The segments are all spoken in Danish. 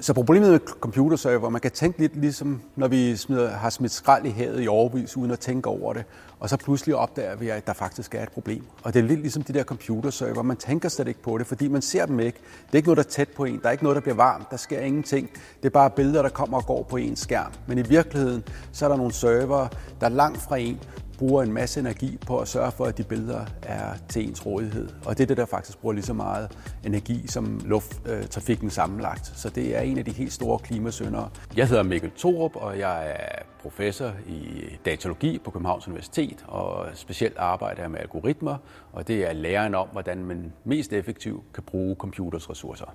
Så problemet med computerserver, man kan tænke lidt ligesom, når vi smider, har smidt skrald i havet i overvis, uden at tænke over det, og så pludselig opdager vi, at der faktisk er et problem. Og det er lidt ligesom de der computerserver, man tænker slet ikke på det, fordi man ser dem ikke. Det er ikke noget, der er tæt på en, der er ikke noget, der bliver varmt, der sker ingenting. Det er bare billeder, der kommer og går på en skærm. Men i virkeligheden, så er der nogle server, der er langt fra en, bruger en masse energi på at sørge for, at de billeder er til ens rådighed. Og det er det, der faktisk bruger lige så meget energi som lufttrafikken sammenlagt. Så det er en af de helt store klimasyndere. Jeg hedder Mikkel Torup, og jeg er professor i datalogi på Københavns Universitet, og specielt arbejder jeg med algoritmer, og det er læren om, hvordan man mest effektivt kan bruge computers ressourcer.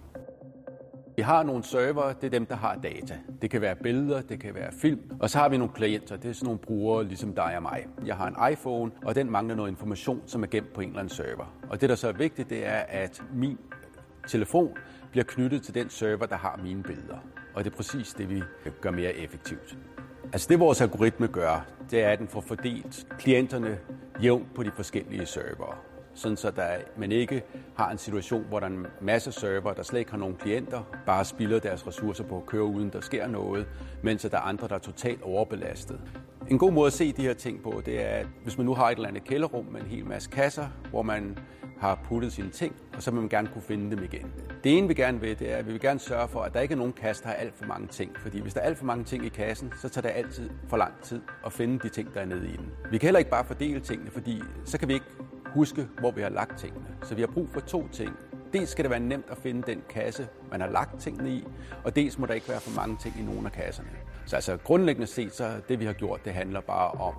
Vi har nogle server, det er dem, der har data. Det kan være billeder, det kan være film. Og så har vi nogle klienter, det er sådan nogle brugere ligesom dig og mig. Jeg har en iPhone, og den mangler noget information, som er gemt på en eller anden server. Og det, der så er vigtigt, det er, at min telefon bliver knyttet til den server, der har mine billeder. Og det er præcis det, vi gør mere effektivt. Altså det, vores algoritme gør, det er, at den får fordelt klienterne jævnt på de forskellige servere sådan så der, man ikke har en situation, hvor der er en masse server, der slet ikke har nogen klienter, bare spilder deres ressourcer på at køre uden der sker noget, mens der er andre, der er totalt overbelastet. En god måde at se de her ting på, det er, at hvis man nu har et eller andet kælderrum med en hel masse kasser, hvor man har puttet sine ting, og så vil man gerne kunne finde dem igen. Det ene, vi gerne vil, det er, at vi vil gerne sørge for, at der ikke er nogen kasse, der har alt for mange ting. Fordi hvis der er alt for mange ting i kassen, så tager det altid for lang tid at finde de ting, der er nede i den. Vi kan heller ikke bare fordele tingene, fordi så kan vi ikke huske, hvor vi har lagt tingene. Så vi har brug for to ting. Dels skal det være nemt at finde den kasse, man har lagt tingene i, og dels må der ikke være for mange ting i nogle af kasserne. Så altså grundlæggende set, så det vi har gjort, det handler bare om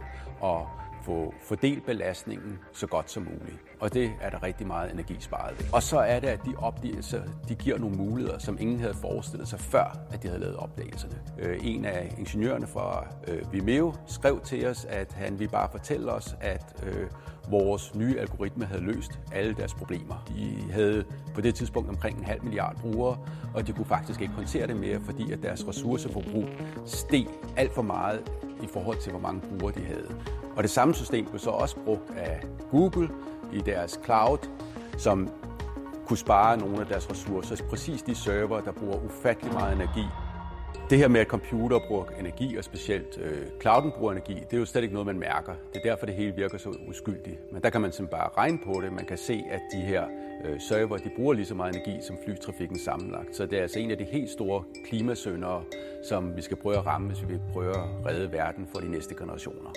at få fordelt belastningen så godt som muligt. Og det er der rigtig meget energi sparet ved. Og så er det, at de opdagelser de giver nogle muligheder, som ingen havde forestillet sig før, at de havde lavet opdagelserne. Øh, en af ingeniørerne fra øh, Vimeo skrev til os, at han ville bare fortælle os, at øh, vores nye algoritme havde løst alle deres problemer. De havde på det tidspunkt omkring en halv milliard brugere, og de kunne faktisk ikke håndtere det mere, fordi at deres ressourceforbrug steg alt for meget i forhold til, hvor mange brugere de havde. Og det samme system blev så også brugt af Google i deres cloud, som kunne spare nogle af deres ressourcer. Præcis de server, der bruger ufattelig meget energi. Det her med, at computer bruger energi, og specielt øh, clouden bruger energi, det er jo slet ikke noget, man mærker. Det er derfor, det hele virker så uskyldigt. Men der kan man simpelthen bare regne på det. Man kan se, at de her øh, server, de bruger lige så meget energi som flytrafikken sammenlagt. Så det er altså en af de helt store klimasøndere, som vi skal prøve at ramme, hvis vi vil prøve at redde verden for de næste generationer.